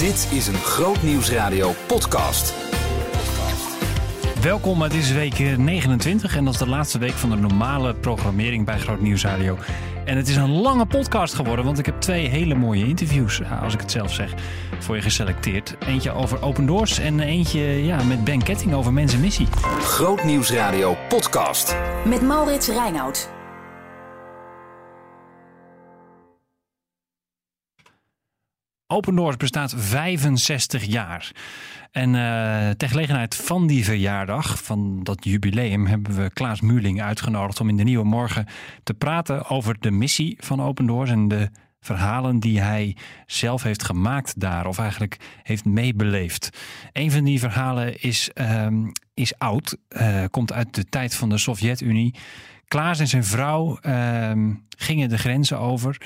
Dit is een Groot Nieuwsradio podcast. Welkom, het is week 29 en dat is de laatste week van de normale programmering bij Groot Nieuwsradio. En het is een lange podcast geworden, want ik heb twee hele mooie interviews, als ik het zelf zeg, voor je geselecteerd. Eentje over Open Doors en eentje ja, met Ben Ketting over Mensen Missie. Groot Nieuwsradio podcast. Met Maurits Reinoud. Open Doors bestaat 65 jaar. En uh, ter gelegenheid van die verjaardag, van dat jubileum, hebben we Klaas Muurling uitgenodigd om in de Nieuwe Morgen te praten over de missie van Open Doors en de verhalen die hij zelf heeft gemaakt daar, of eigenlijk heeft meebeleefd. Een van die verhalen is, um, is oud, uh, komt uit de tijd van de Sovjet-Unie. Klaas en zijn vrouw uh, gingen de grenzen over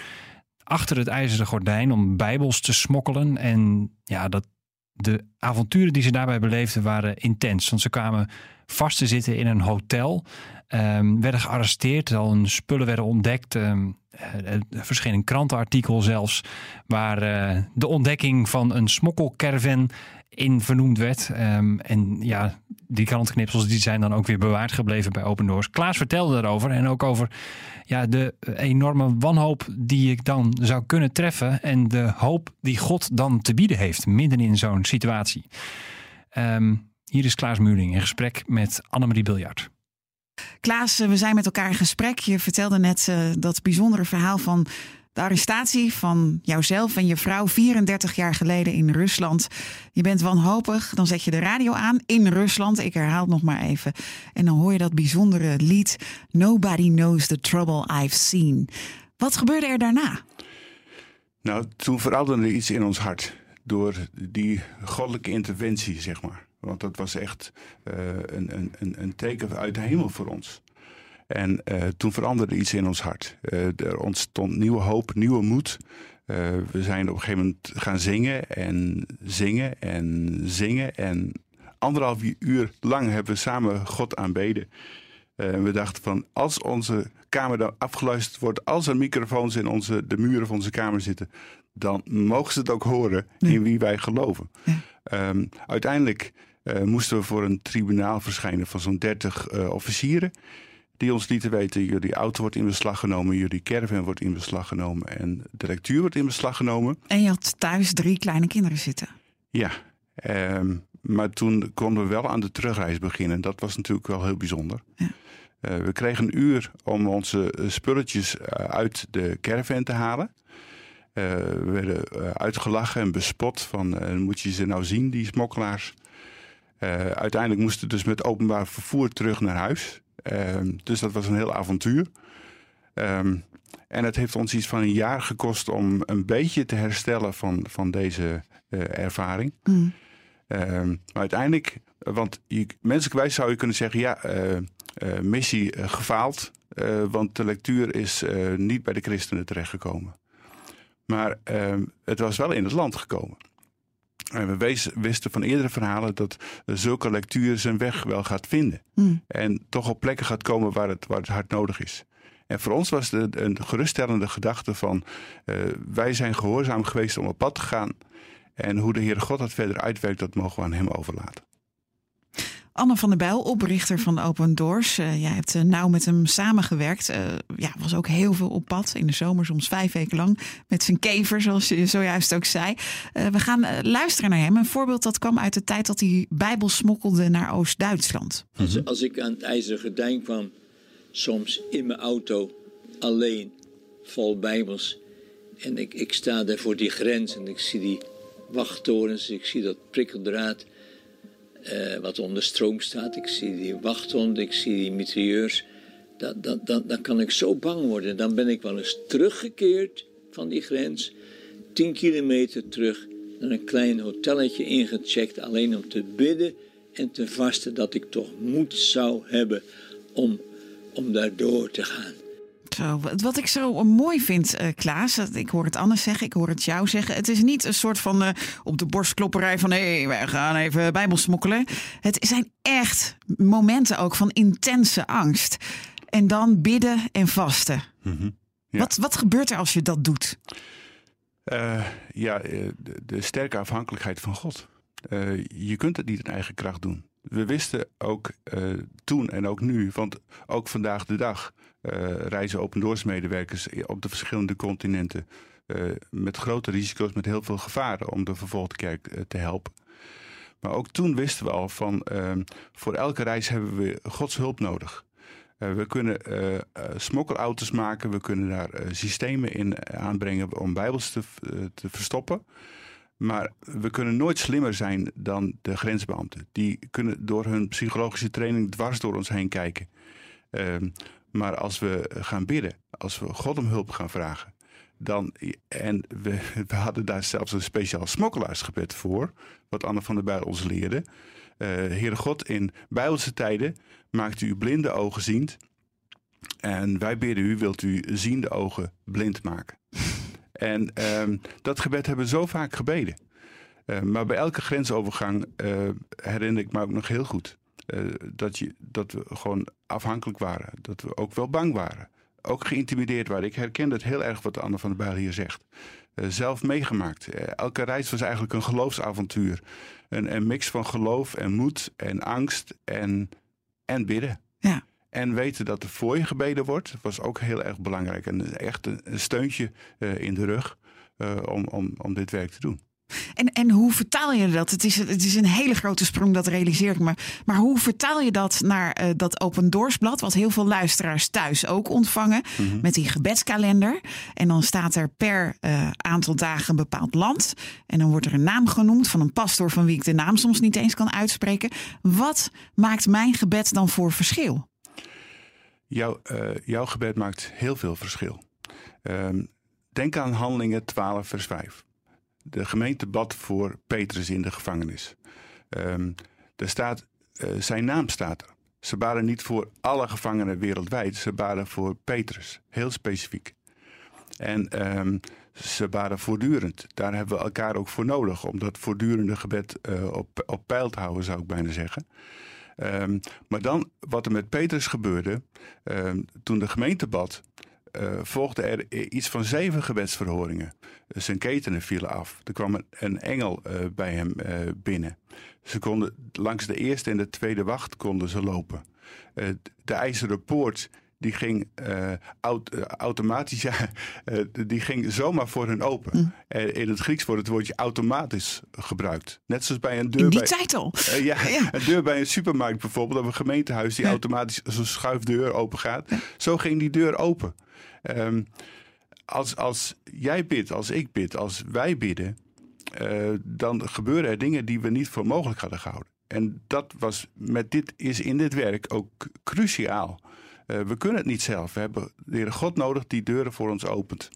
achter het ijzeren gordijn om bijbels te smokkelen. En ja, dat, de avonturen die ze daarbij beleefden waren intens. Want ze kwamen vast te zitten in een hotel, um, werden gearresteerd, al spullen werden ontdekt. Um, er verscheen een krantenartikel zelfs, waar uh, de ontdekking van een smokkelcaravan in vernoemd werd. Um, en ja, die krantenknipsels die zijn dan ook weer bewaard gebleven bij Open Doors. Klaas vertelde daarover en ook over ja, de enorme wanhoop die ik dan zou kunnen treffen. En de hoop die God dan te bieden heeft midden in zo'n situatie. Um, hier is Klaas Muring in gesprek met Annemarie Biljart. Klaas, we zijn met elkaar in gesprek. Je vertelde net uh, dat bijzondere verhaal van de arrestatie van jouzelf en je vrouw 34 jaar geleden in Rusland. Je bent wanhopig, dan zet je de radio aan in Rusland. Ik herhaal het nog maar even. En dan hoor je dat bijzondere lied Nobody Knows the Trouble I've Seen. Wat gebeurde er daarna? Nou, toen veranderde iets in ons hart door die goddelijke interventie, zeg maar. Want dat was echt uh, een, een, een teken uit de hemel voor ons. En uh, toen veranderde iets in ons hart. Uh, er ontstond nieuwe hoop, nieuwe moed. Uh, we zijn op een gegeven moment gaan zingen en zingen en zingen. En anderhalf uur lang hebben we samen God aanbeden. En we dachten van, als onze kamer dan afgeluisterd wordt, als er microfoons in onze, de muren van onze kamer zitten, dan mogen ze het ook horen in wie wij geloven. Ja. Um, uiteindelijk moesten we voor een tribunaal verschijnen van zo'n 30 officieren die ons lieten weten: jullie auto wordt in beslag genomen, jullie caravan wordt in beslag genomen en de lectuur wordt in beslag genomen. En je had thuis drie kleine kinderen zitten. Ja, um, maar toen konden we wel aan de terugreis beginnen. Dat was natuurlijk wel heel bijzonder. Ja. Uh, we kregen een uur om onze spulletjes uit de caravan te halen. Uh, we werden uitgelachen en bespot van uh, moet je ze nou zien, die smokkelaars. uiteindelijk moesten we dus met openbaar vervoer terug naar huis. Um, dus dat was een heel avontuur. Um, en het heeft ons iets van een jaar gekost om een beetje te herstellen van, van deze uh, ervaring. Mm. Um, maar uiteindelijk, want je, zou je kunnen zeggen: ja, uh, uh, missie gefaald, want de lectuur is niet bij de christenen terechtgekomen. Maar het was wel in het land gekomen. En we wisten van eerdere verhalen dat zulke lectuur zijn weg wel gaat vinden. Mm. En toch op plekken gaat komen waar het, waar het hard nodig is. En voor ons was het een geruststellende gedachte van... Uh, wij zijn gehoorzaam geweest om op pad te gaan. En hoe de Heere God dat verder uitwerkt, dat mogen we aan hem overlaten. Anne van der Bijl, oprichter van Open Doors. Uh, jij hebt uh, nauw met hem samengewerkt. Uh, ja, was ook heel veel op pad. In de zomer soms vijf weken lang. Met zijn kever, zoals je zojuist ook zei. we gaan luisteren naar hem. Een voorbeeld dat kwam uit de tijd dat hij Bijbel smokkelde naar Oost-Duitsland. Als, als, ik aan het IJzeren Gordijn kwam, soms in mijn auto, alleen, vol Bijbels. En ik, ik sta daar voor die grens en ik zie die wachttorens, ik zie dat prikkeldraad uh, wat onder stroom staat. Ik zie die wachthonden, ik zie die mitrailleurs. Dan, dan, kan ik zo bang worden. Dan ben ik wel eens teruggekeerd van die grens. Tien kilometer terug naar een klein hotelletje ingecheckt. Alleen om te bidden en te vasten dat ik toch moed zou hebben om, om daar door te gaan. Zo, wat ik zo mooi vind, uh, Klaas, ik hoor het anders zeggen, ik hoor het jou zeggen. Het is niet een soort van uh, op de borstklopperij van hé, hey, wij gaan even bijbel smokkelen. Het zijn echt momenten ook van intense angst. En dan bidden en vasten. Mm -hmm. ja. wat, wat gebeurt er als je dat doet? Uh, ja, de, de, sterke afhankelijkheid van God. Je kunt het niet in eigen kracht doen. We wisten ook uh, toen en ook nu, want ook vandaag de dag reizen opendoorsmedewerkers op de verschillende continenten met grote risico's, met heel veel gevaren om de vervolgde kerk te helpen. Maar ook toen wisten we al van ehm, voor elke reis hebben we Gods hulp nodig. We kunnen smokkelauto's maken, we kunnen daar systemen in aanbrengen om bijbels te verstoppen. Maar we kunnen nooit slimmer zijn dan de grensbeambten. Die kunnen door hun psychologische training dwars door ons heen kijken. Ehm, maar als we gaan bidden, als we God om hulp gaan vragen, dan, en we, we hadden daar zelfs een speciaal smokkelaarsgebed voor, wat Anne van der Bijl ons leerde. Uh, Heere God, in Bijbelse tijden maakt u blinde ogen ziend. En wij bidden u, wilt u ziende ogen blind maken. En um, dat gebed hebben we zo vaak gebeden. Uh, maar bij elke grensovergang uh, herinner ik me ook nog heel goed. dat, je, dat we gewoon afhankelijk waren. Dat we ook wel bang waren ook geïntimideerd waren. Ik herken het heel erg wat Anne van der Bijl hier zegt. Uh, zelf meegemaakt. Elke reis was eigenlijk een geloofsavontuur. Een, een, mix van geloof en moed en angst en, en bidden. En weten dat er voor je gebeden wordt, was ook heel erg belangrijk. En echt een, steuntje uh, in de rug om, om, om dit werk te doen. En, en hoe vertaal je dat? Het is, het is een hele grote sprong, dat realiseer ik me. Maar hoe vertaal je dat naar uh, dat Open Doorsblad, wat heel veel luisteraars thuis ook ontvangen, mm -hmm. met die gebedskalender. En dan staat er per uh, aantal dagen een bepaald land. En dan wordt er een naam genoemd van een pastoor van wie ik de naam soms niet eens kan uitspreken. Wat maakt mijn gebed dan voor verschil? Jouw, uh, jouw gebed maakt heel veel verschil. Um, denk aan Handelingen 12, vers 5 de gemeente bad voor Petrus in de gevangenis. Um, staat, uh, zijn naam staat er. Ze baden niet voor alle gevangenen wereldwijd, ze baden voor Petrus, heel specifiek. En um, ze baden voortdurend. Daar hebben we elkaar ook voor nodig, om dat voortdurende gebed uh, op, op peil te houden, zou ik bijna zeggen. Um, maar dan, wat er met Petrus gebeurde, toen de gemeente bad, uh, volgde er iets van zeven gebedsverhoringen. Zijn ketenen vielen af. Er kwam een, engel uh, bij hem uh, binnen. Ze konden langs de eerste en de tweede wacht konden ze lopen. de ijzeren poort die ging aut automatisch, ja, die ging zomaar voor hen open. Mm. in het Grieks wordt het woordje automatisch gebruikt. Net zoals bij een deur. In die bij, tijd al. ja, ja, een deur bij een supermarkt bijvoorbeeld, of een gemeentehuis die ja. automatisch zo'n schuifdeur open gaat. Ja. Zo ging die deur open. Um, als, als jij bidt, als ik bid, als wij bidden, dan gebeuren er dingen die we niet voor mogelijk hadden gehouden. En dat was met dit, is in dit werk ook cruciaal. Uh, we kunnen het niet zelf. We hebben de Heere God nodig die deuren voor ons opent.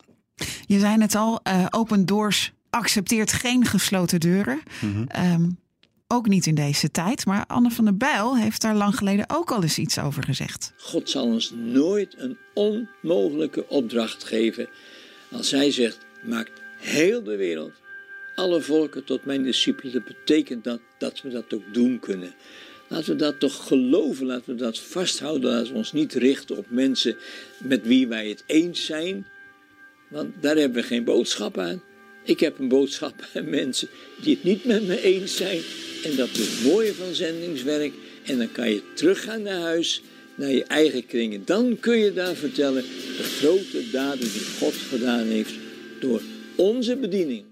Je zei het al, uh, Open Doors accepteert geen gesloten deuren. Mm -hmm. um, ook niet in deze tijd. Maar Anne van der Bijl heeft daar lang geleden ook al eens iets over gezegd. God zal ons nooit een onmogelijke opdracht geven. Als hij zegt, maak heel de wereld, alle volken tot mijn discipelen. Dat betekent dat, dat we dat ook doen kunnen. Laten we dat toch geloven, laten we dat vasthouden. Laten we ons niet richten op mensen met wie wij het eens zijn. Want daar hebben we geen boodschap aan. Ik heb een boodschap aan mensen die het niet met me eens zijn. En dat is het mooie van zendingswerk. En dan kan je teruggaan naar huis, naar je eigen kringen. Dan kun je daar vertellen de grote daden die God gedaan heeft door onze bediening.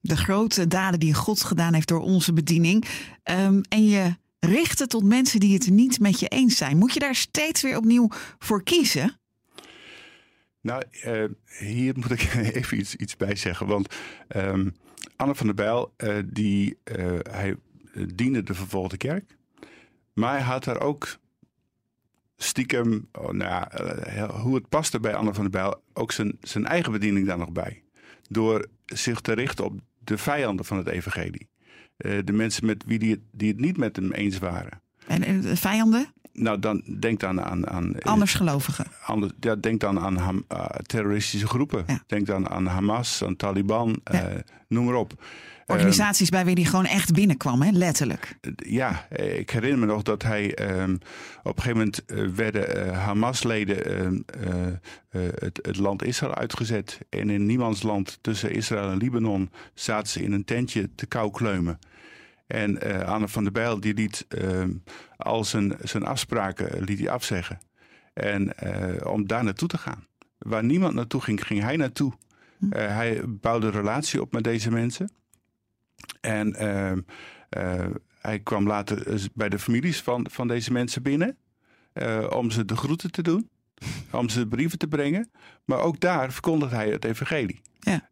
De grote daden die God gedaan heeft door onze bediening. Um, en je richt het tot mensen die het niet met je eens zijn. Moet je daar steeds weer opnieuw voor kiezen? Nou, uh, hier moet ik even iets, iets bij zeggen. Want um, Anne van der Bijl, uh, die, uh, hij diende de vervolgde kerk. Maar hij had daar ook stiekem, oh, nou, hoe het paste bij Anne van der Bijl, ook zijn, zijn eigen bediening daar nog bij. Door zich te richten op de vijanden van het evangelie. De mensen met wie die het, die het niet met hem eens waren. En de vijanden? nou, dan denk dan aan... aan Andersgelovigen. Ander, ja, denk dan aan ham, uh, terroristische groepen. Ja. Denk dan aan Hamas, aan Taliban, Ja. eh, noem maar op. Organisaties bij wie die gewoon echt binnenkwam, hè? letterlijk. ja, eh, ik herinner me nog dat hij ehm, op een gegeven moment eh, werden eh, Hamas-leden ehm, eh, eh, het, het land Israël uitgezet. En in niemands land tussen Israël en Libanon zaten ze in een tentje te kou kleumen. En eh Anne van der Bijl die liet ehm, al zijn, zijn afspraken eh, liet hij afzeggen. En eh, om daar naartoe te gaan. Waar niemand naartoe ging, ging hij naartoe. Eh, hij bouwde een relatie op met deze mensen. En ehm, eh, hij kwam later eh, bij de families van, van deze mensen binnen. eh, om ze de groeten te doen. Om ze brieven te brengen. Maar ook daar verkondigde hij het evangelie. Ja.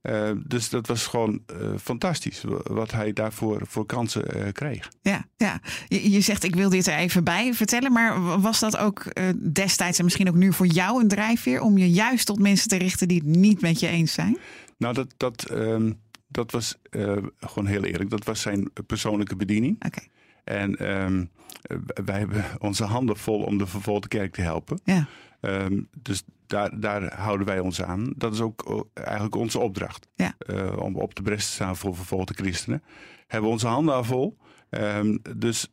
Dus dat was gewoon fantastisch. wa- Wat hij daarvoor voor kansen kreeg. Ja, ja. Je, je zegt ik wil dit er even bij vertellen, maar was dat ook destijds en misschien ook nu voor jou een drijfveer om je juist tot mensen te richten die het niet met je eens zijn? Nou, dat, dat, ehm, dat was eh, gewoon heel eerlijk. Dat was zijn persoonlijke bediening. Oké, En ehm, eh, wij hebben onze handen vol om de vervolgde kerk te helpen. ja. Ehm, dus daar, daar houden wij ons aan. Dat is ook eigenlijk onze opdracht. Ja. Eh, om op de bres te staan voor vervolgde christenen. Hebben we onze handen al vol. Ehm, dus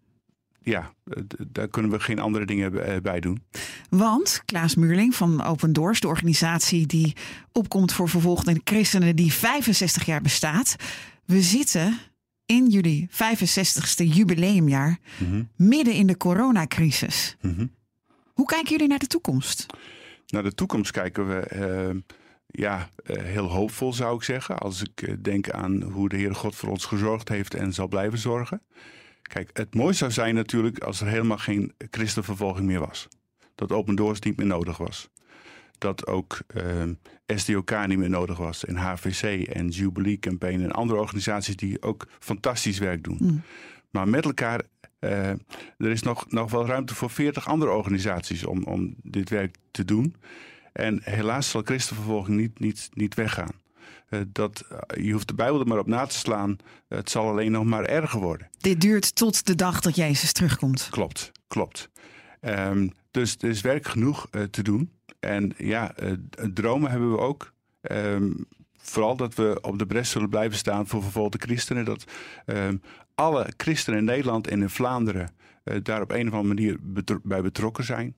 ja, eh, daar kunnen we geen andere dingen eh, bij doen. Want Klaas Muurling van Open Doors, de organisatie die opkomt voor vervolgde christenen die 65 jaar bestaat. We zitten in jullie 65ste jubileumjaar midden in de coronacrisis. Mhm. Hoe kijken jullie naar de toekomst? Naar de toekomst kijken we ehm, ja, eh, heel hoopvol, zou ik zeggen. Als ik denk aan hoe de Heere God voor ons gezorgd heeft en zal blijven zorgen. Kijk, het mooiste zou zijn natuurlijk als er helemaal geen christenvervolging meer was. Dat Open Doors niet meer nodig was. Dat ook ehm, SDOK niet meer nodig was. En HVC en Jubilee Campaign en andere organisaties die ook fantastisch werk doen. Maar met elkaar, eh, er is nog, nog wel ruimte voor 40 andere organisaties om, om dit werk te doen. En helaas zal christenvervolging niet, niet, niet weggaan. Eh, dat, eh, je hoeft de Bijbel er maar op na te slaan. Het zal alleen nog maar erger worden. Dit duurt tot de dag dat Jezus terugkomt. Klopt, klopt. Ehm, dus er is werk genoeg eh, te doen. En ja, eh, dromen hebben we ook. Ehm, vooral dat we op de bres zullen blijven staan voor vervolgde christenen. Dat ehm, alle christenen in Nederland en in Vlaanderen eh, daar op een of andere manier betro- bij betrokken zijn.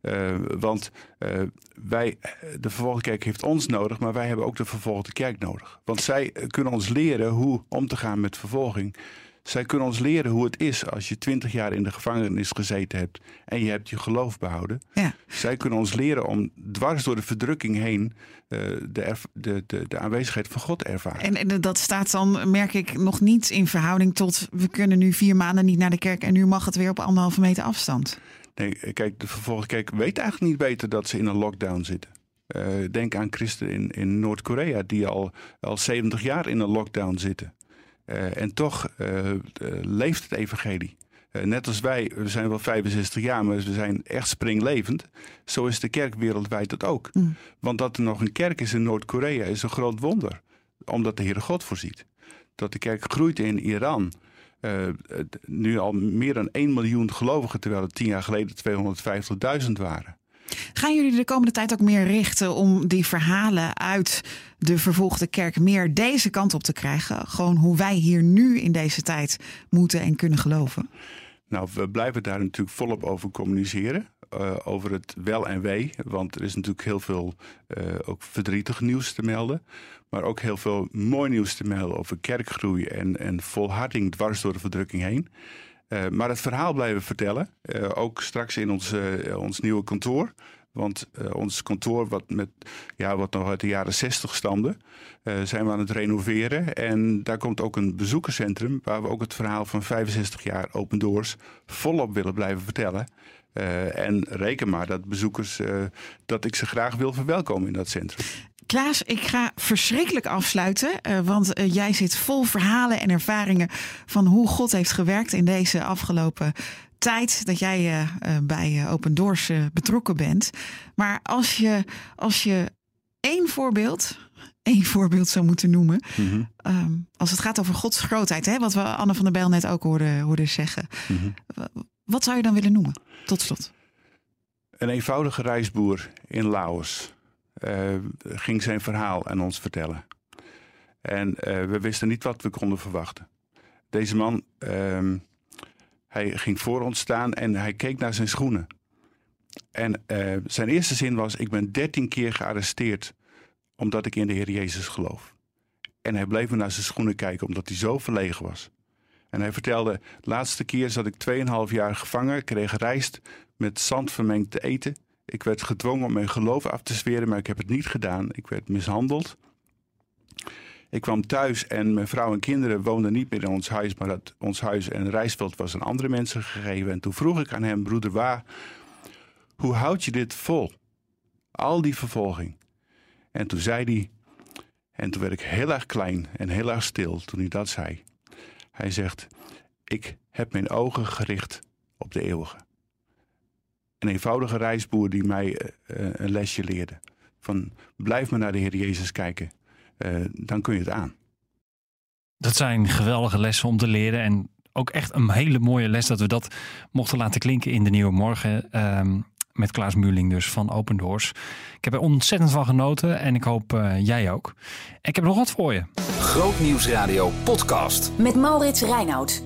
Eh, want eh, wij, de vervolgde kerk heeft ons nodig, maar wij hebben ook de vervolgde kerk nodig. Want zij eh, kunnen ons leren hoe om te gaan met vervolging. Zij kunnen ons leren hoe het is als je twintig jaar in de gevangenis gezeten hebt en je hebt je geloof behouden. Ja. Zij kunnen ons leren om dwars door de verdrukking heen de, de, de, de aanwezigheid van God te ervaren. En, en dat staat dan, merk ik, nog niet in verhouding tot we kunnen nu vier maanden niet naar de kerk en nu mag het weer op anderhalve meter afstand. Nee, kijk, de vervolgde kerk weet eigenlijk niet beter dat ze in een lockdown zitten. Eh, denk aan christenen in, in Noord-Korea die al, al 70 jaar in een lockdown zitten. Eh, en toch eh, eh, leeft het evangelie. Eh, net als wij, we zijn wel 65 jaar, maar we zijn echt springlevend. Zo is de kerk wereldwijd dat ook. Want dat er nog een kerk is in Noord-Korea is een groot wonder. Omdat de Heere God voorziet. Dat de kerk groeit in Iran. Eh, het- nu al meer dan 1 miljoen gelovigen, terwijl het tien jaar geleden 250.000 waren. Gaan jullie de komende tijd ook meer richten om die verhalen uit de vervolgde kerk meer deze kant op te krijgen? Gewoon hoe wij hier nu in deze tijd moeten en kunnen geloven. Nou, we blijven daar natuurlijk volop over communiceren. Eh, over het wel en wee. Want er is natuurlijk heel veel eh, ook verdrietig nieuws te melden. Maar ook heel veel mooi nieuws te melden over kerkgroei en, en volharding dwars door de verdrukking heen. Eh, maar het verhaal blijven vertellen. ook straks in ons, ons nieuwe kantoor. Want ons kantoor, wat, met, ja, wat nog uit de jaren 60 stamde, zijn we aan het renoveren. En daar komt ook een bezoekerscentrum, waar we ook het verhaal van 65 jaar Open Doors volop willen blijven vertellen. Eh, en reken maar dat bezoekers, eh, dat ik ze graag wil verwelkomen in dat centrum. Klaas, ik ga verschrikkelijk afsluiten, eh, want jij zit vol verhalen en ervaringen van hoe God heeft gewerkt in deze afgelopen tijd dat jij bij Open Doors betrokken bent. Maar als je, als je één voorbeeld, één voorbeeld zou moeten noemen, ehm, als het gaat over Gods grootheid, hè, wat we Anne van der Bijl net ook hoorden, hoorden zeggen. Mhm. Wa- Wat zou je dan willen noemen? Tot slot. Een eenvoudige reisboer in Laos uh, ging zijn verhaal aan ons vertellen. En uh, we wisten niet wat we konden verwachten. Deze man, uh, hij ging voor ons staan en hij keek naar zijn schoenen. En uh, zijn eerste zin was: Ik ben dertien keer gearresteerd omdat ik in de Heer Jezus geloof. En hij bleef naar zijn schoenen kijken omdat hij zo verlegen was. En hij vertelde: Laatste keer zat ik 2,5 jaar gevangen, kreeg rijst met zand vermengd te eten. Ik werd gedwongen om mijn geloof af te zweren, maar ik heb het niet gedaan. Ik werd mishandeld. Ik kwam thuis en mijn vrouw en kinderen woonden niet meer in ons huis, maar dat ons huis en reisveld was aan andere mensen gegeven. En toen vroeg ik aan hem, broeder Waar, hoe houd je dit vol? Al die vervolging. En toen zei hij, en toen werd ik heel erg klein en heel erg stil toen hij dat zei. Hij zegt, ik heb mijn ogen gericht op de eeuwige. Een eenvoudige reisboer die mij uh, een lesje leerde. Van blijf maar naar de Heer Jezus kijken. Uh, dan kun je het aan. Dat zijn geweldige lessen om te leren. En ook echt een hele mooie les dat we dat mochten laten klinken in de Nieuwe Morgen. Um, met Klaas Muurling dus van Open Doors. Ik heb er ontzettend van genoten en ik hoop uh, jij ook. En ik heb nog wat voor je. Grootnieuwsradio podcast. Met Maurits Reinoud.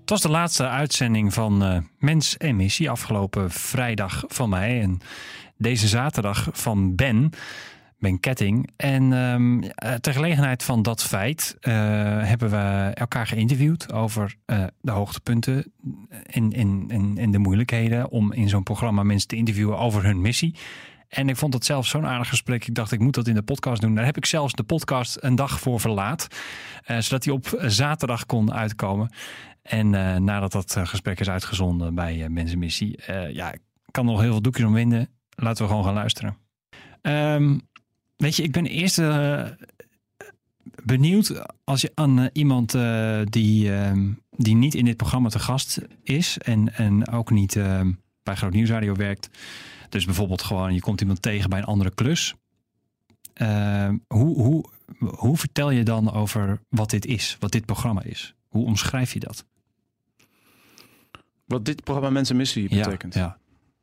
Het was de laatste uitzending van uh, Mens en Missie afgelopen vrijdag van mij. En deze zaterdag van Ben. Ben Ketting. En um, ter gelegenheid van dat feit uh, hebben we elkaar geïnterviewd over uh, de hoogtepunten en, en, en, en de moeilijkheden om in zo'n programma mensen te interviewen over hun missie. En ik vond het zelf zo'n aardig gesprek. Ik dacht, ik moet dat in de podcast doen. Daar heb ik zelfs de podcast een dag voor verlaat. Uh, zodat hij op zaterdag kon uitkomen. En nadat dat gesprek is uitgezonden bij Mensenmissie. ja, ik kan nog heel veel doekjes omwinden. Laten we gewoon gaan luisteren. Um, Weet je, ik ben eerst uh, benieuwd als je aan uh, iemand uh, die, ehm, die niet in dit programma te gast is en, en ook niet bij Groot Nieuwsradio werkt. Dus bijvoorbeeld gewoon, je komt iemand tegen bij een andere klus. Ehm, hoe, hoe, hoe vertel je dan over wat dit is, wat dit programma is? Hoe omschrijf je dat? Wat dit programma Mensen Missie betekent? Ja, ja.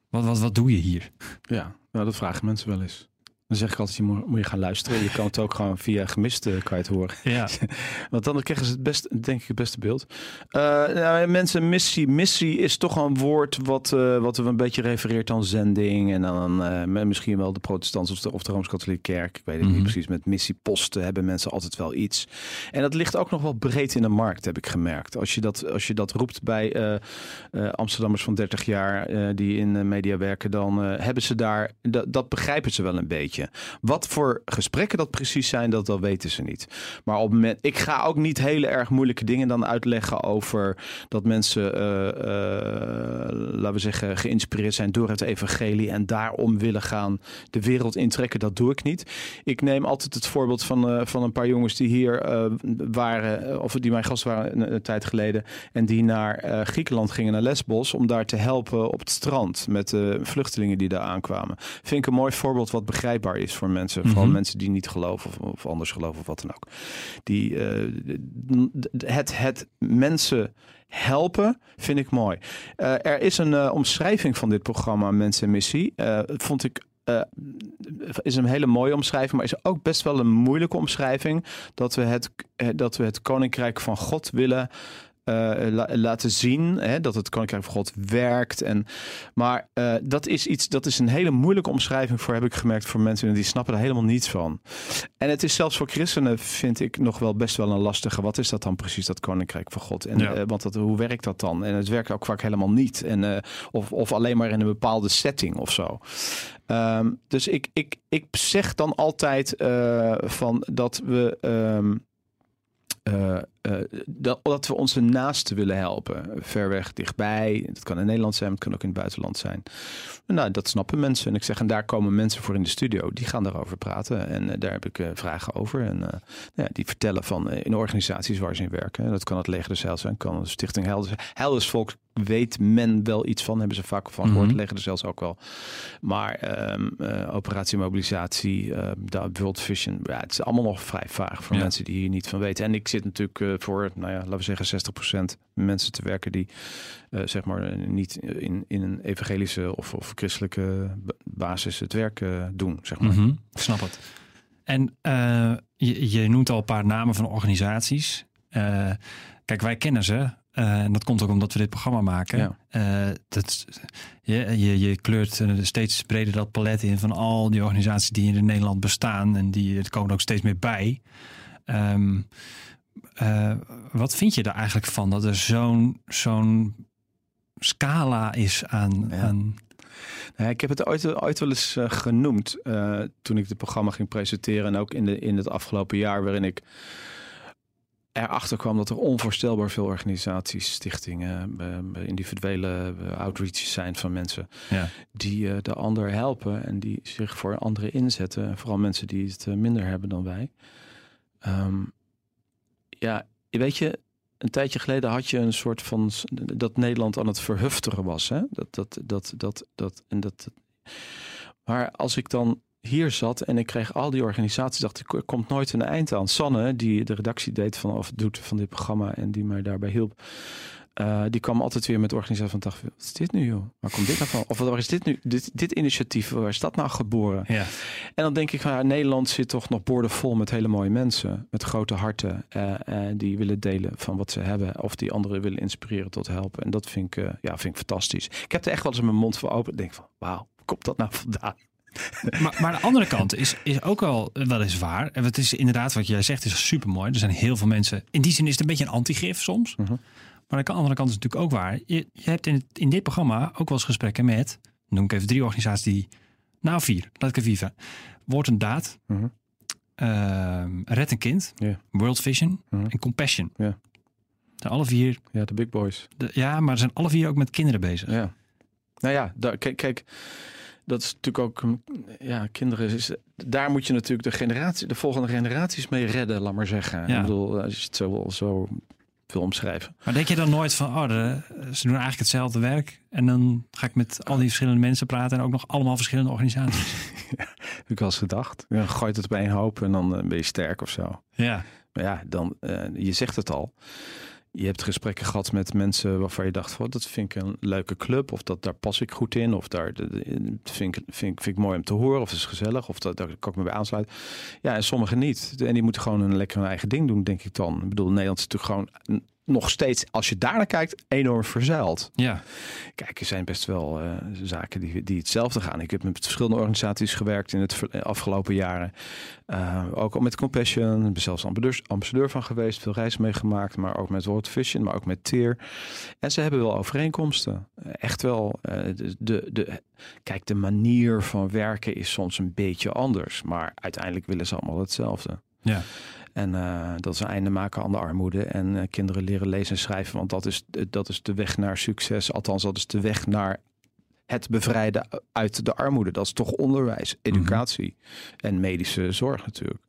Wat, wat, wat doe je hier? Ja, nou, dat vragen mensen wel eens. Dan zeg ik altijd, je moet, moet, je gaan luisteren. Je kan het ook gewoon via gemiste kan je het horen. Ja. Want dan krijgen ze het best, denk ik, het beste beeld. Uh, nou, mensen, missie. Missie is toch een woord wat, uh, wat een beetje refereert aan zending. En dan uh, misschien wel de protestants of de, of de Rooms-Katholieke Kerk. Ik weet het mm -hmm. niet precies. Met missieposten hebben mensen altijd wel iets. En dat ligt ook nog wel breed in de markt, heb ik gemerkt. Als je dat, als je dat roept bij Amsterdammers van 30 jaar die in media werken, dan hebben ze daar, dat begrijpen ze wel een beetje. Wat voor gesprekken dat precies zijn, dat, dat weten ze niet. Maar op moment, ik ga ook niet hele erg moeilijke dingen dan uitleggen over dat mensen, uh, uh, laten we zeggen, geïnspireerd zijn door het evangelie en daarom willen gaan de wereld intrekken. Dat doe ik niet. Ik neem altijd het voorbeeld van, uh, van een paar jongens die hier waren, of die mijn gast waren een, een, tijd geleden, en die naar Griekenland gingen, naar Lesbos, om daar te helpen op het strand met de vluchtelingen die daar aankwamen. Vind ik een mooi voorbeeld wat begrijpbaar is voor mensen. Vooral mm-hmm. mensen die niet geloven of, of, anders geloven of wat dan ook. Die, uh, het, het mensen helpen vind ik mooi. Uh, er is een uh, omschrijving van dit programma Mensen en Missie. vond ik uh, is een hele mooie omschrijving, maar is ook best wel een moeilijke omschrijving. Dat we het, dat we het koninkrijk van God willen uh, la laten zien. Hè, dat het Koninkrijk van God werkt. En, maar uh, dat is iets, dat is een hele moeilijke omschrijving voor, heb ik gemerkt, voor mensen die snappen er helemaal niets van. En het is zelfs voor christenen, vind ik, nog wel best wel een lastige. Wat is dat dan precies, dat Koninkrijk van God? En, ja. uh, want dat, hoe werkt dat dan? En het werkt ook vaak helemaal niet. En, of, of alleen maar in een bepaalde setting of zo. Um, dus ik, ik, ik zeg dan altijd van dat we. Um, uh, uh, dat, dat, we onze naasten willen helpen. Ver weg, dichtbij. Dat kan in Nederland zijn, maar het kan ook in het buitenland zijn. Nou, dat snappen mensen. En ik zeg, en daar komen mensen voor in de studio. Die gaan daarover praten. En uh, daar heb ik vragen over. En ja, die vertellen van in organisaties waar ze in werken. Dat kan het Leger des Heils zijn, kan de Stichting Helders, Helders Volk weet men wel iets van, hebben ze vaak van gehoord, leggen er zelfs ook wel. Maar ehm, eh, operatie mobilisatie, eh, de World Vision, ja, het is allemaal nog vrij vaag voor Ja. mensen die hier niet van weten. En ik zit natuurlijk eh, voor, nou ja, laten we zeggen 60% mensen te werken die eh, zeg maar niet in, in een evangelische of, of christelijke basis het werk eh, doen, zeg maar. Mhm, ik snap het. En eh, je, je noemt al een paar namen van organisaties. Kijk, wij kennen ze. en dat komt ook omdat we dit programma maken. Ja. Dat, je, je, je kleurt steeds breder dat palet in van al die organisaties die in Nederland bestaan. En die, er komen ook steeds meer bij. Ehm, eh, wat vind je er eigenlijk van dat er zo'n zo'n scala is aan, Ja. aan Ja, ik heb het ooit, ooit wel eens eh, genoemd eh, toen ik het programma ging presenteren. En ook in, de, in het afgelopen jaar waarin ik erachter kwam dat er onvoorstelbaar veel organisaties, stichtingen, individuele outreaches zijn van mensen Ja. die de ander helpen en die zich voor anderen inzetten. Vooral mensen die het minder hebben dan wij. Ehm, ja, weet je, een tijdje geleden had je een soort van dat Nederland aan het verhufteren was. Hè? Dat, dat, dat, dat, dat, en dat. Maar als ik dan hier zat en ik kreeg al die organisaties, dacht ik, er komt nooit een eind aan. Sanne, die de redactie deed van, of doet van dit programma en die mij daarbij hielp. Eh, die kwam altijd weer met organisatie van dacht, wat is dit nu joh? Waar komt dit nou van? Of waar is dit nu? Dit, dit initiatief, waar is dat nou geboren? ja. En dan denk ik van ja, Nederland zit toch nog boordevol met hele mooie mensen. Met grote harten. eh, eh, die willen delen van wat ze hebben. Of die anderen willen inspireren tot helpen. En dat vind ik, ja, vind ik fantastisch. Ik heb er echt wel eens mijn mond voor open. Ik denk van wauw, komt dat nou vandaan? Maar, maar de andere kant is, is ook wel, wel eens waar. En het is inderdaad wat jij zegt, is super mooi. Er zijn heel veel mensen. In die zin is het een beetje een antigif soms. Mhm. Maar de andere kant is natuurlijk ook waar. Je, je hebt in, het- in dit programma ook wel eens gesprekken met, noem ik even drie organisaties die, nou vier, laat ik er vier van. Woord en Daad, Mhm. ehm, Red een Kind. World Vision Mhm. en Compassion. Ja. Zijn alle vier, Ja, de big boys. de- ja, maar zijn alle vier ook met kinderen bezig. Ja. Nou ja, daar, kijk, kijk, dat is natuurlijk ook, ja, kinderen, is, daar moet je natuurlijk de generatie, de volgende generaties mee redden, laat maar zeggen. Ja. Ik bedoel, als je het zo, zo wil omschrijven. Maar denk je dan nooit van, oh, de- ze doen eigenlijk hetzelfde werk. En dan ga ik met al die verschillende mensen praten en ook nog allemaal verschillende organisaties. Heb ik wel eens gedacht. Dan gooit het op één hoop en dan eh, ben je sterk of zo. Ja, Maar ja, dan, eh, je zegt het al. Je hebt gesprekken gehad met mensen waarvan je dacht, dat vind ik een leuke club. Of dat, daar pas ik goed in. Of daar vind, ik, vind, vind ik mooi om te horen. Of het is gezellig. Of dat, daar kan ik me bij aansluiten. Ja, en sommigen niet. En die moeten gewoon een lekker hun eigen ding doen, denk ik dan. Ik bedoel, Nederland is natuurlijk gewoon nog steeds, als je daar naar kijkt, enorm verzeild. ja. Kijk, er zijn best wel eh, zaken die, die hetzelfde gaan. Ik heb met verschillende organisaties gewerkt in het afgelopen jaren. Eh, ook al met Compassion. Ik ben zelfs ambassadeur, ambassadeur van geweest. Veel reizen meegemaakt. Maar ook met World Vision. Maar ook met TEER. En ze hebben wel overeenkomsten. Eh, Echt wel. de, de, de, kijk, de manier van werken is soms een beetje anders. Maar uiteindelijk willen ze allemaal hetzelfde. Ja. En eh, dat is een einde maken aan de armoede. En eh, kinderen leren lezen en schrijven. Want dat is, dat is de weg naar succes. Althans, dat is de weg naar het bevrijden uit de armoede. Dat is toch onderwijs, educatie en medische zorg natuurlijk.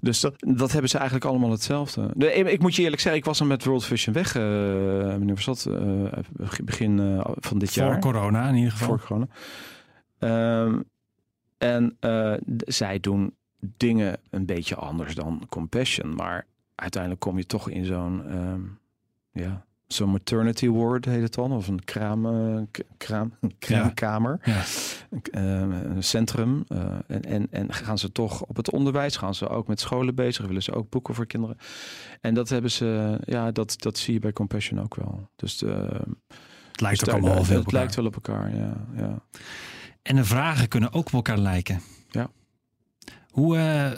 Dus dat, dat hebben ze eigenlijk allemaal hetzelfde. De, ik, moet je eerlijk zeggen, ik was dan met World Vision weg. eh was dat? Eh, begin eh, van dit Voor jaar. corona in ieder geval. Voor corona. Ehm, en eh, zij doen dingen een beetje anders dan Compassion. Maar uiteindelijk kom je toch in zo'n ehm, ja, zo'n maternity ward heet het dan. Of een kraam, eh, kraam, kraamkamer. Ja. Eh, een centrum. eh, en, en, en gaan ze toch op het onderwijs? Gaan ze ook met scholen bezig? Willen ze ook boeken voor kinderen? En dat hebben ze, ja, dat, dat zie je bij Compassion ook wel. Dus eh, Het lijkt dus ook allemaal wel veel op Het elkaar. lijkt wel op elkaar, ja. ja. En de vragen kunnen ook op elkaar lijken. Ja. Hoe, eh,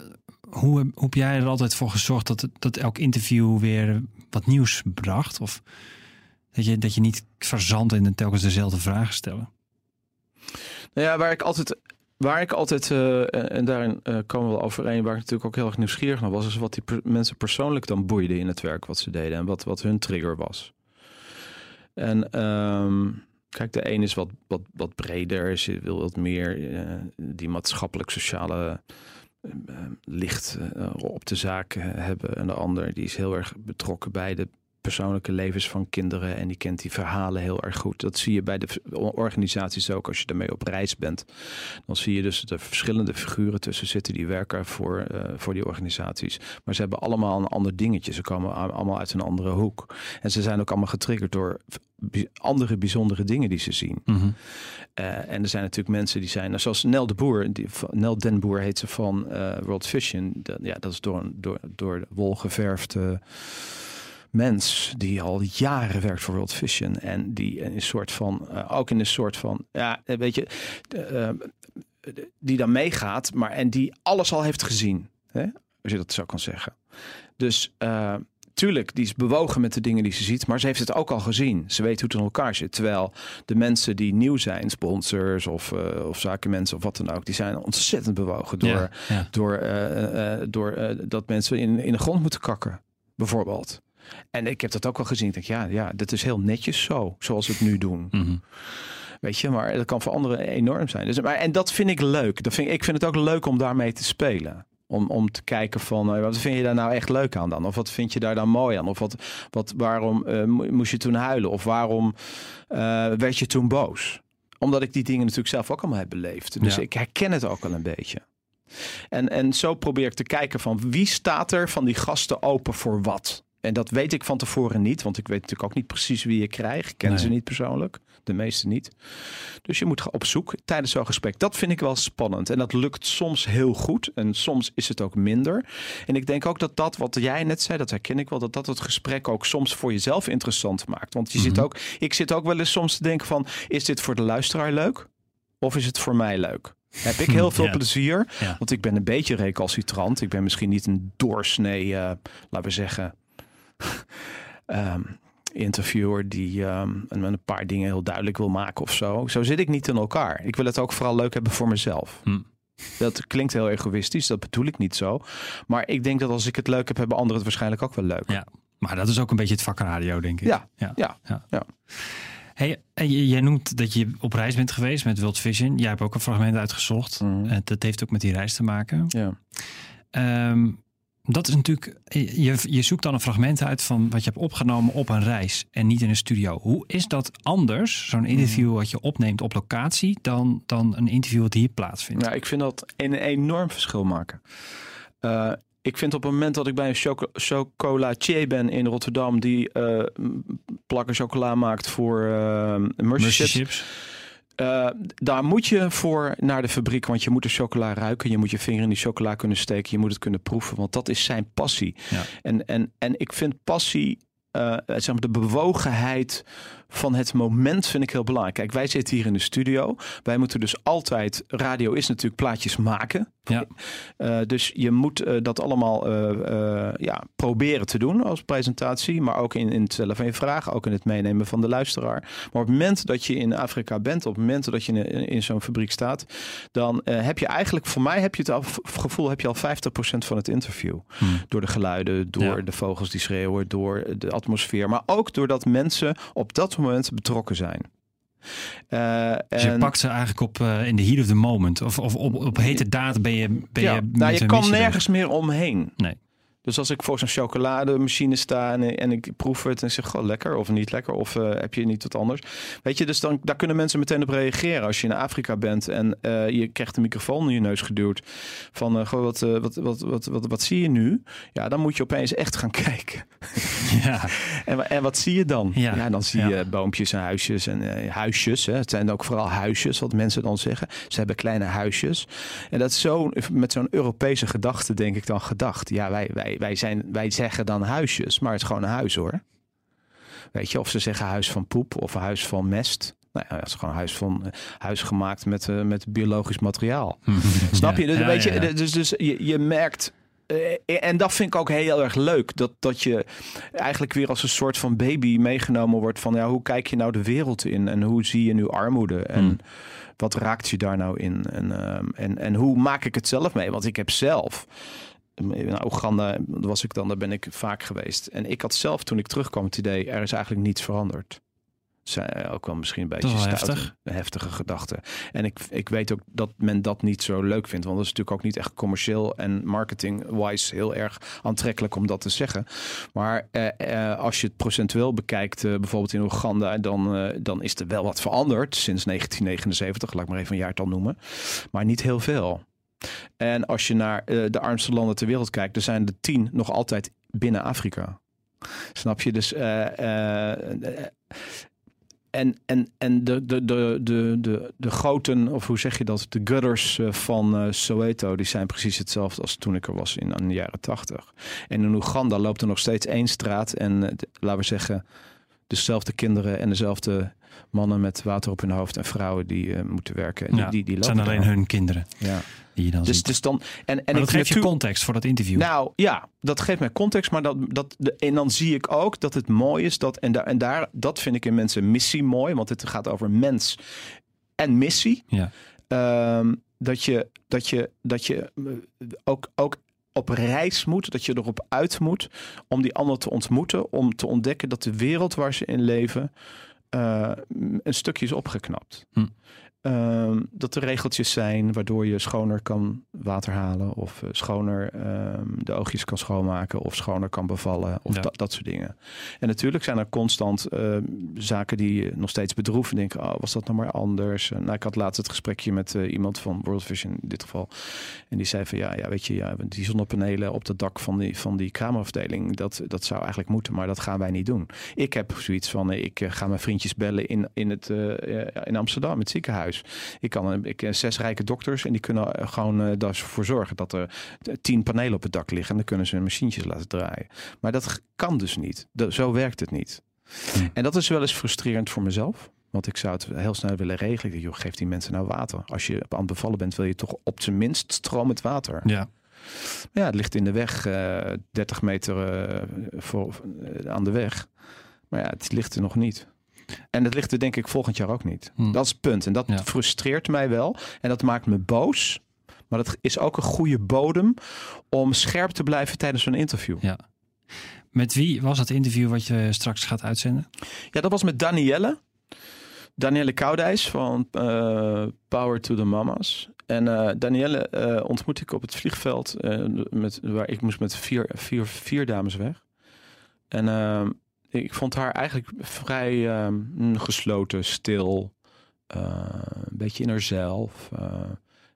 hoe, heb jij er altijd voor gezorgd dat, dat elk interview weer wat nieuws bracht? Of dat je, dat je niet verzandt in telkens dezelfde vragen stellen? Nou ja, waar ik altijd, waar ik altijd eh, en- daarin eh, komen we overeen, waar ik natuurlijk ook heel erg nieuwsgierig naar was, is wat die mensen persoonlijk dan boeide in het werk wat ze deden en wat, wat hun trigger was. En ehm, kijk, de een is wat, wat, wat breder, is, wil wat meer die maatschappelijk-sociale licht eh, op de zaak eh, hebben. En de ander die is heel erg betrokken bij de persoonlijke levens van kinderen en die kent die verhalen heel erg goed. Dat zie je bij de organisaties ook als je ermee op reis bent. Dan zie je dus de verschillende figuren tussen zitten die werken voor, eh, voor die organisaties. Maar ze hebben allemaal een ander dingetje. Ze komen allemaal uit een andere hoek. En ze zijn ook allemaal getriggerd door andere bijzondere dingen die ze zien. Mhm. Eh, en er zijn natuurlijk mensen die zijn, nou, zoals Nel de Boer, die, Nel den Boer heet ze van uh, World Vision. ja, dat is door, door, door de wol geverfde mens die al jaren werkt voor World Vision en die in een soort van, uh, ook in een soort van, ja, weet je, die dan meegaat, maar en die alles al heeft gezien, hè? als je dat zo kan zeggen. Dus tuurlijk, die is bewogen met de dingen die ze ziet, maar ze heeft het ook al gezien. Ze weet hoe het in elkaar zit. Terwijl de mensen die nieuw zijn, sponsors of, uh, of zakenmensen of wat dan ook, die zijn ontzettend bewogen door, door, uh, uh, door dat mensen in, in de grond moeten kakken, bijvoorbeeld. En ik heb dat ook al gezien. Ik denk, ja, ja, dit is heel netjes zo, zoals we het nu doen. Mm Weet je, maar dat kan voor anderen enorm zijn. Dus, maar, en dat vind ik leuk. Dat vind, ik vind het ook leuk om daarmee te spelen. Om, om te kijken van, uh, wat vind je daar nou echt leuk aan dan? Of wat vind je daar dan mooi aan? Of wat, wat, waarom uh, moest je toen huilen? Of waarom uh, werd je toen boos? Omdat ik die dingen natuurlijk zelf ook allemaal heb beleefd. Dus Ja. ik herken het ook al een beetje. En, en zo probeer ik te kijken van wie staat er van die gasten open voor wat? En dat weet ik van tevoren niet, want ik weet natuurlijk ook niet precies wie je krijgt. Ik ken Nee. ze niet persoonlijk, de meeste niet. Dus je moet op zoek tijdens zo'n gesprek. Dat vind ik wel spannend. En dat lukt soms heel goed en soms is het ook minder. En ik denk ook dat dat wat jij net zei, dat herken ik wel, dat dat het gesprek ook soms voor jezelf interessant maakt. Want je zit ook, ik zit ook wel eens soms te denken van, is dit voor de luisteraar leuk? Of is het voor mij leuk? Heb ik heel veel Ja. plezier, Ja. want ik ben een beetje recalcitrant. Ik ben misschien niet een doorsnee, eh, laten we zeggen, ehm, interviewer die ehm, een, paar dingen heel duidelijk wil maken of zo. Zo zit ik niet in elkaar. Ik wil het ook vooral leuk hebben voor mezelf. Hm. Dat klinkt heel egoïstisch, dat bedoel ik niet zo. Maar ik denk dat als ik het leuk heb, hebben anderen het waarschijnlijk ook wel leuk. Ja. Maar dat is ook een beetje het vak radio, denk ik. Ja, ja. ja, ja. ja. Hey, jij noemt dat je op reis bent geweest met World Vision. Jij hebt ook een fragment uitgezocht. Eh, dat heeft ook met die reis te maken. ja. Ehm, dat is natuurlijk, je, je zoekt dan een fragment uit van wat je hebt opgenomen op een reis en niet in een studio. Hoe is dat anders, zo'n interview wat je opneemt op locatie, dan, dan een interview wat hier plaatsvindt? Ja, ik vind dat een enorm verschil maken. Eh, ik vind op het moment dat ik bij een choco chocolatier ben in Rotterdam... die m- plakken chocola maakt voor Mercy Mercy Chips... chips. Eh, daar moet je voor naar de fabriek, want je moet de chocola ruiken. Je moet je vinger in die chocola kunnen steken. Je moet het kunnen proeven, want dat is zijn passie. Ja. En, en, en ik vind passie, eh, zeg maar de bewogenheid van het moment vind ik heel belangrijk. Kijk, wij zitten hier in de studio. Wij moeten dus altijd, radio is natuurlijk plaatjes maken. Ja. Eh, dus je moet eh, dat allemaal eh, ja, proberen te doen als presentatie. Maar ook in, in het stellen van je vragen. Ook in het meenemen van de luisteraar. Maar op het moment dat je in Afrika bent. Op het moment dat je in, in zo'n fabriek staat. Dan heb je eigenlijk, voor mij heb je het al, gevoel, heb je al 50% van het interview. Hmm. Door de geluiden, door Ja. de vogels die schreeuwen, door de atmosfeer. Maar ook doordat mensen op dat moment betrokken zijn. Eh, Dus je pakt ze eigenlijk op eh, in de heat of the moment. Of, of op, op hete daad ben je, ben ja, je nou, je kan nergens meer omheen. Nee. Dus als ik voor zo'n chocolademachine sta en, en ik proef het en zeg, goh, lekker of niet lekker, of eh, heb je niet wat anders. Weet je, dus dan, daar kunnen mensen meteen op reageren. Als je in Afrika bent en eh, je krijgt een microfoon in je neus geduwd van, eh, goh, wat, wat, wat, wat, wat, wat zie je nu? Ja, dan moet je opeens echt gaan kijken. Ja. En, en wat zie je dan? Ja. dan zie Ja. je boompjes en huisjes en huisjes. Hè. Het zijn ook vooral huisjes, wat mensen dan zeggen. Ze hebben kleine huisjes. En dat is zo, met zo'n Europese gedachte denk ik dan gedacht. Ja, wij, wij, wij, zijn, wij zeggen dan huisjes, maar het is gewoon een huis hoor. Weet je, of ze zeggen huis van poep of huis van mest. Nou ja, het is gewoon een huis, van, huis gemaakt met, eh, met biologisch materiaal. Snap je? Dus, Ja, weet ja, je, dus, dus je, je merkt. eh, en dat vind ik ook heel erg leuk. Dat, dat je eigenlijk weer als een soort van baby meegenomen wordt. Van ja, hoe kijk je nou de wereld in? En hoe zie je nu armoede? En Hmm. wat raakt je daar nou in? En, ehm, en, en hoe maak ik het zelf mee? Want ik heb zelf. Nou, Oeganda was ik dan, daar ben ik vaak geweest. En ik had zelf toen ik terugkwam het idee, er is eigenlijk niets veranderd. zijn ook wel misschien een beetje heftig. heftige gedachten. En ik, ik weet ook dat men dat niet zo leuk vindt. Want dat is natuurlijk ook niet echt commercieel en marketing-wise heel erg aantrekkelijk om dat te zeggen. Maar eh, eh, als je het procentueel bekijkt, eh, bijvoorbeeld in Oeganda, dan, eh, dan is er wel wat veranderd sinds 1979. Laat ik maar even een jaartal noemen. Maar niet heel veel. En als je naar eh, de armste landen ter wereld kijkt, er zijn er tien nog altijd binnen Afrika. Snap je? Dus. eh, eh, en, en, en de, de, de, de, de, de goten, of hoe zeg je dat, de gutters van Soweto, die zijn precies hetzelfde als toen ik er was in, in de jaren tachtig. En in Oeganda loopt er nog steeds één straat en de- laten we zeggen, dezelfde kinderen en dezelfde mannen met water op hun hoofd en vrouwen die eh, moeten werken. Die, Ja, die, die het lopen zijn alleen hun kinderen Ja. die je dan Dus, ziet. dus dan, en, en maar dat ik geeft je context voor dat interview. nou ja, dat geeft mij context, maar dat, dat, de, en dan zie ik ook dat het mooi is dat, en, daar, en daar, dat vind ik in mensen missie mooi, want het gaat over mens en missie. Ja. Ehm, dat je, dat je, dat je eh, ook, ook op reis moet, dat je erop uit moet om die ander te ontmoeten, om te ontdekken dat de wereld waar ze in leven eh, een stukje is opgeknapt. Hm. Ehm, dat er regeltjes zijn waardoor je schoner kan water halen of eh, schoner ehm, de oogjes kan schoonmaken of schoner kan bevallen of Ja. dat, dat soort dingen. En natuurlijk zijn er constant ehm, zaken die je nog steeds bedroeven. Denken, oh, was dat nou maar anders? Nou, ik had laatst het gesprekje met eh, iemand van World Vision in dit geval. En die zei van ja, ja weet je, ja, die zonnepanelen op het dak van die, van die kamerafdeling, dat, dat zou eigenlijk moeten, maar dat gaan wij niet doen. Ik heb zoiets van, eh, ik eh, ga mijn vriendjes bellen in, in, het, eh, eh, in Amsterdam, het ziekenhuis. Ik kan een- ik ken zes rijke dokters en die kunnen eh, gewoon eh, daarvoor zorgen dat er tien panelen op het dak liggen en dan kunnen ze hun machientjes laten draaien. Maar dat kan dus niet. Dat, zo werkt het niet. Hm. En dat is wel eens frustrerend voor mezelf. Want ik zou het heel snel willen regelen. Joh, geef die mensen nou water. Als je aan het bevallen bent, wil je toch op zijn minst stromend water. Ja. Ja, het ligt in de weg, eh 30 meter eh, voor, eh, aan de weg. Maar ja, het ligt er nog niet. En het ligt er denk ik volgend jaar ook niet. Hm. Dat is het punt. En dat Ja. frustreert mij wel. En dat maakt me boos. Maar dat is ook een goede bodem om scherp te blijven tijdens zo'n interview. ja. Met wie was het interview wat je straks gaat uitzenden? Ja, dat was met Danielle. Danielle Koudijs van eh, Power to the Mamas. En eh, Danielle ontmoet ik op het vliegveld. met, waar ik moest met vier, vier, vier dames weg. En eh, ik vond haar eigenlijk vrij eh, mm, gesloten, stil. eh, een beetje in haarzelf. eh.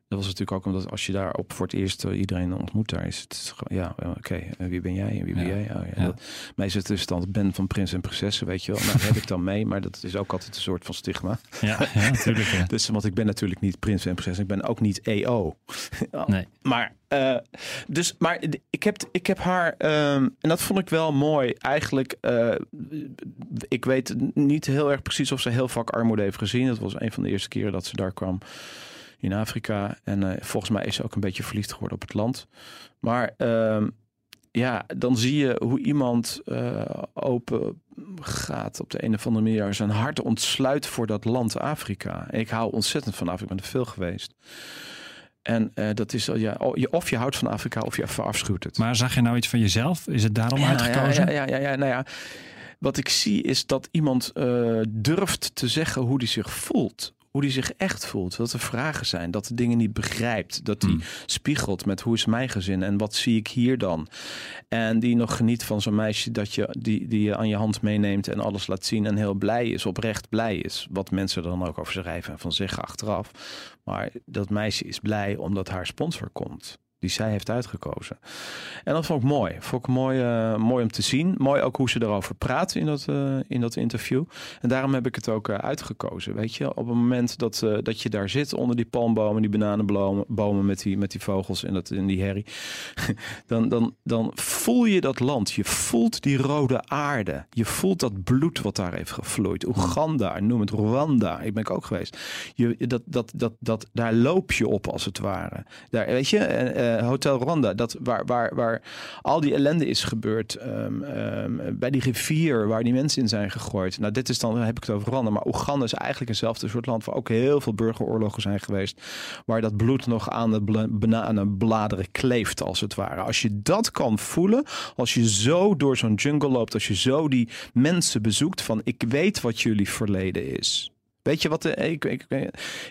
Dat was natuurlijk ook omdat als je daar op voor het eerst eh, iedereen ontmoet, daar is het ja, eh, oké, en wie ben jij en wie ben Ja. jij? Oh, ja, Ja. dat- mij is het tussenstand ben van prins en prinsessen, weet je wel. Nou, heb ik dan mee, maar dat is ook altijd een soort van stigma. Ja, ja natuurlijk. Ja. Dus, want ik ben natuurlijk niet prins en prinses, ik ben ook niet EO. Nee. Maar, eh, dus, maar ik heb, ik heb haar, ehm, en dat vond ik wel mooi. Eigenlijk, eh, ik weet niet heel erg precies of ze heel vaak armoede heeft gezien. Dat was een van de eerste keren dat ze daar kwam in Afrika. En eh, volgens mij is ze ook een beetje verliefd geworden op het land. Maar ehm, ja, dan zie je hoe iemand eh, open gaat op de een of andere manier. Zijn hart ontsluit voor dat land Afrika. En ik hou ontzettend van Afrika. Ik ben er veel geweest. En eh, dat is, ja, of je houdt van Afrika of je verafschuwt het. Maar zag je nou iets van jezelf? Is het daarom Ja, uitgekozen? Ja, ja, ja, ja, nou ja. Wat ik zie is dat iemand durft te zeggen hoe hij zich voelt. Hoe hij zich echt voelt. Dat er vragen zijn. Dat de dingen niet begrijpt. Dat hij Hmm. spiegelt met hoe is mijn gezin en wat zie ik hier dan. En die nog geniet van zo'n meisje dat je, die, die je aan je hand meeneemt en alles laat zien. En heel blij is, oprecht blij is. Wat mensen er dan ook over schrijven en van zeggen achteraf. Maar dat meisje is blij omdat haar sponsor komt. Die zij heeft uitgekozen. En dat vond ik mooi. Vond ik mooi, eh, mooi om te zien. Mooi ook hoe ze erover praat in dat, eh, in dat interview. En daarom heb ik het ook eh, uitgekozen. Weet je, op het moment dat, dat je daar zit onder die palmbomen, die bananenbomen bomen met, die, met die vogels en, dat, en die herrie. Dan, dan, dan voel je dat land. Je voelt die rode aarde. Je voelt dat bloed wat daar heeft gevloeid. Oeganda, noem het Rwanda. Ik ben ook geweest. Je, dat, dat, dat, dat, daar loop je op als het ware. Daar, weet je, eh, Hotel Rwanda, dat waar, waar, waar al die ellende is gebeurd. ehm, ehm, bij die rivier waar die mensen in zijn gegooid. Nou, dit is dan, heb ik het over Rwanda. Maar Oeganda is eigenlijk eenzelfde soort land waar ook heel veel burgeroorlogen zijn geweest. Waar dat bloed nog aan de bla- bananenbladeren kleeft, als het ware. Als je dat kan voelen, als je zo door zo'n jungle loopt, als je zo die mensen bezoekt van ik weet wat jullie verleden is. Weet je wat de, ik, ik,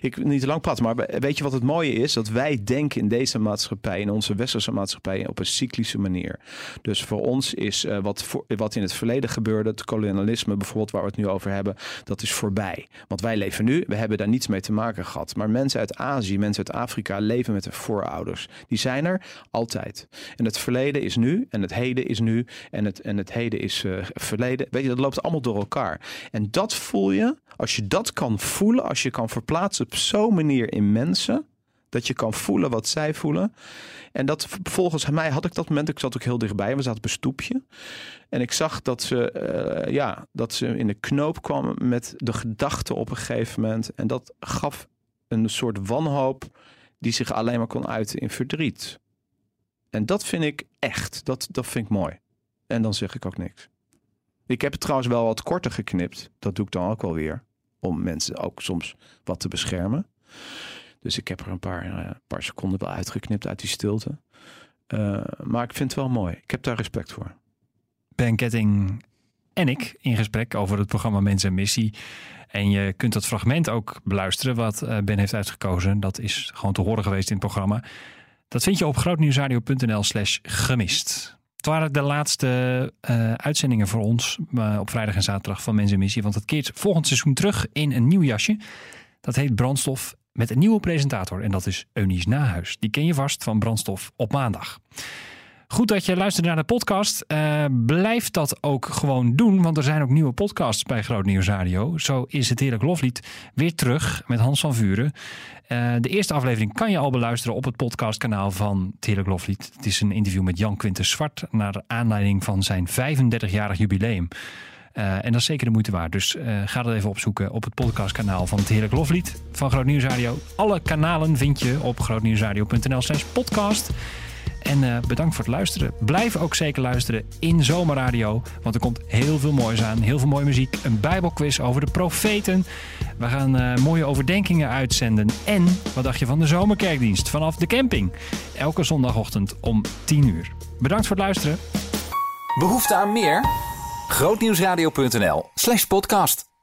ik, niet te lang praten, maar weet je wat het mooie is? Dat wij denken in deze maatschappij, in onze westerse maatschappij, op een cyclische manier. Dus voor ons is eh, wat, voor, wat in het verleden gebeurde, het kolonialisme bijvoorbeeld, waar we het nu over hebben, dat is voorbij. Want wij leven nu, we hebben daar niets mee te maken gehad. Maar mensen uit Azië, mensen uit Afrika leven met hun voorouders. Die zijn er altijd. En het verleden is nu, en het heden is nu, en het, en het heden is eh, verleden. Weet je, dat loopt allemaal door elkaar. En dat voel je, als je dat kan voelen, als je kan verplaatsen op zo'n manier in mensen, dat je kan voelen wat zij voelen. En dat volgens mij had ik dat moment, ik zat ook heel dichtbij, we zaten op een stoepje. En ik zag dat ze, eh, ja, dat ze in de knoop kwamen met de gedachte op een gegeven moment. En dat gaf een soort wanhoop die zich alleen maar kon uiten in verdriet. En dat vind ik echt, dat, dat vind ik mooi. En dan zeg ik ook niks. Ik heb het trouwens wel wat korter geknipt. Dat doe ik dan ook wel weer. Om mensen ook soms wat te beschermen. Dus ik heb er een paar, eh, paar seconden wel uitgeknipt uit die stilte. Uh, maar ik vind het wel mooi. Ik heb daar respect voor. Ben Ketting en ik in gesprek over het programma Mens en Missie. En je kunt dat fragment ook beluisteren wat uh, Ben heeft uitgekozen. Dat is gewoon te horen geweest in het programma. Dat vind je op grootnieuwsradio.nl slash gemist. Het waren de laatste uh, uitzendingen voor ons uh, op vrijdag en zaterdag van Mens en Missie. Want het keert volgend seizoen terug in een nieuw jasje. Dat heet Brandstof met een nieuwe presentator. En dat is Eunice Nahuis. Die ken je vast van Brandstof op maandag. Goed dat je luistert naar de podcast. Uh, blijf dat ook gewoon doen, want er zijn ook nieuwe podcasts bij Groot Nieuws Radio. Zo is het Heerlijk Loflied weer terug met Hans van Vuren. Uh, de eerste aflevering kan je al beluisteren op het podcastkanaal van Heerlijk Loflied. Het is een interview met Jan Quintus Zwart naar aanleiding van zijn 35-jarig jubileum. Uh, en dat is zeker de moeite waard. Dus ga dat even opzoeken op het podcastkanaal van het Heerlijk Loflied van Groot Nieuws Radio. Alle kanalen vind je op grootnieuwsradio.nl slash podcast. En uh, bedankt voor het luisteren. Blijf ook zeker luisteren in Zomerradio. Want er komt heel veel moois aan. Heel veel mooie muziek. Een bijbelquiz over de profeten. We gaan uh, mooie overdenkingen uitzenden. En wat dacht je van de zomerkerkdienst vanaf de camping? Elke zondagochtend om 10 uur. Bedankt voor het luisteren. Behoefte aan meer? Grootnieuwsradio.nl slash podcast.